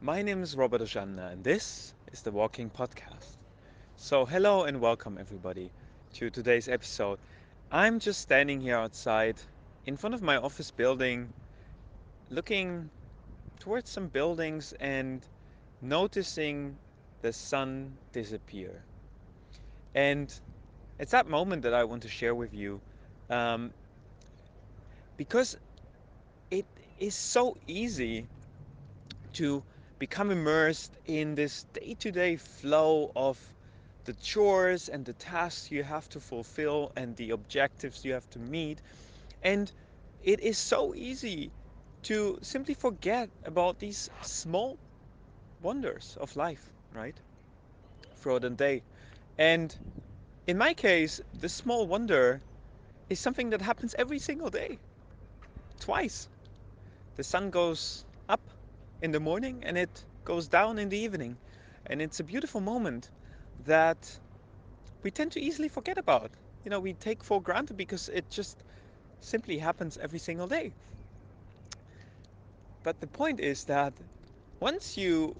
My name is Robert Ojanna, and this is the Walking Podcast. So, hello and welcome everybody to today's episode. I'm just standing here outside in front of my office building, looking towards some buildings and noticing the sun disappear. And it's that moment that I want to share with you um, because it is so easy to become immersed in this day to day flow of the chores and the tasks you have to fulfill and the objectives you have to meet. And it is so easy to simply forget about these small wonders of life, right? Throughout the day. And in my case, the small wonder is something that happens every single day, twice. The sun goes up in the morning and it goes down in the evening. And it's a beautiful moment that we tend to easily forget about. You know, we take for granted because it just simply happens every single day. But the point is that once you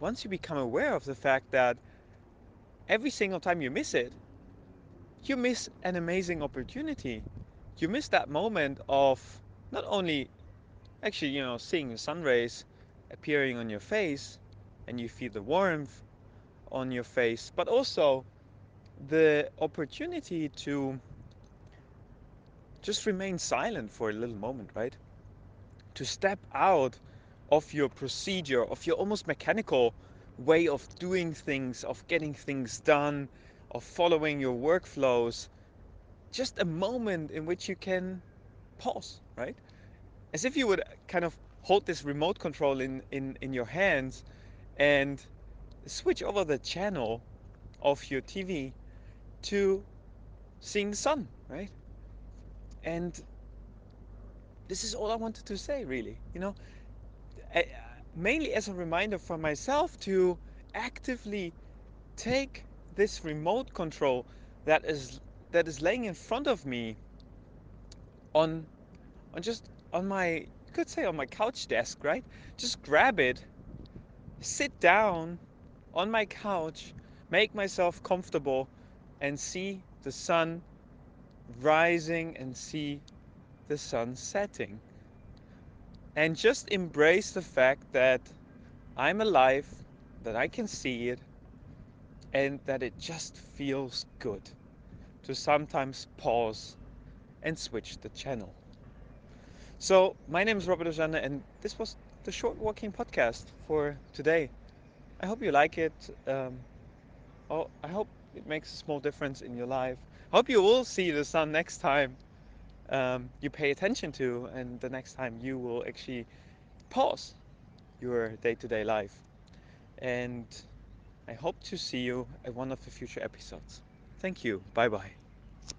once you become aware of the fact that every single time you miss it, you miss an amazing opportunity. You miss that moment of not only actually, you know, seeing the sun rays appearing on your face and you feel the warmth on your face, but also the opportunity to just remain silent for a little moment, right? To step out of your procedure, of your almost mechanical way of doing things, of getting things done, of following your workflows. Just a moment in which you can pause, right? As if you would uh, kind of hold this remote control in, in, in your hands and switch over the channel of your TV to seeing the sun, right? And this is all I wanted to say, really. You know, uh, mainly as a reminder for myself to actively take this remote control that is that is laying in front of me on on just on my you could say on my couch desk, right? Just grab it, sit down on my couch, make myself comfortable and see the sun rising and see the sun setting. And just embrace the fact that I'm alive, that I can see it, and that it just feels good to sometimes pause and switch the channel. So, my name is Robert Ojanna, and this was the short walking podcast for today. I hope you like it. Um, oh, I hope it makes a small difference in your life. I hope you will see the sun next time um, you pay attention to, and the next time you will actually pause your day to day life. And I hope to see you at one of the future episodes. Thank you. Bye bye.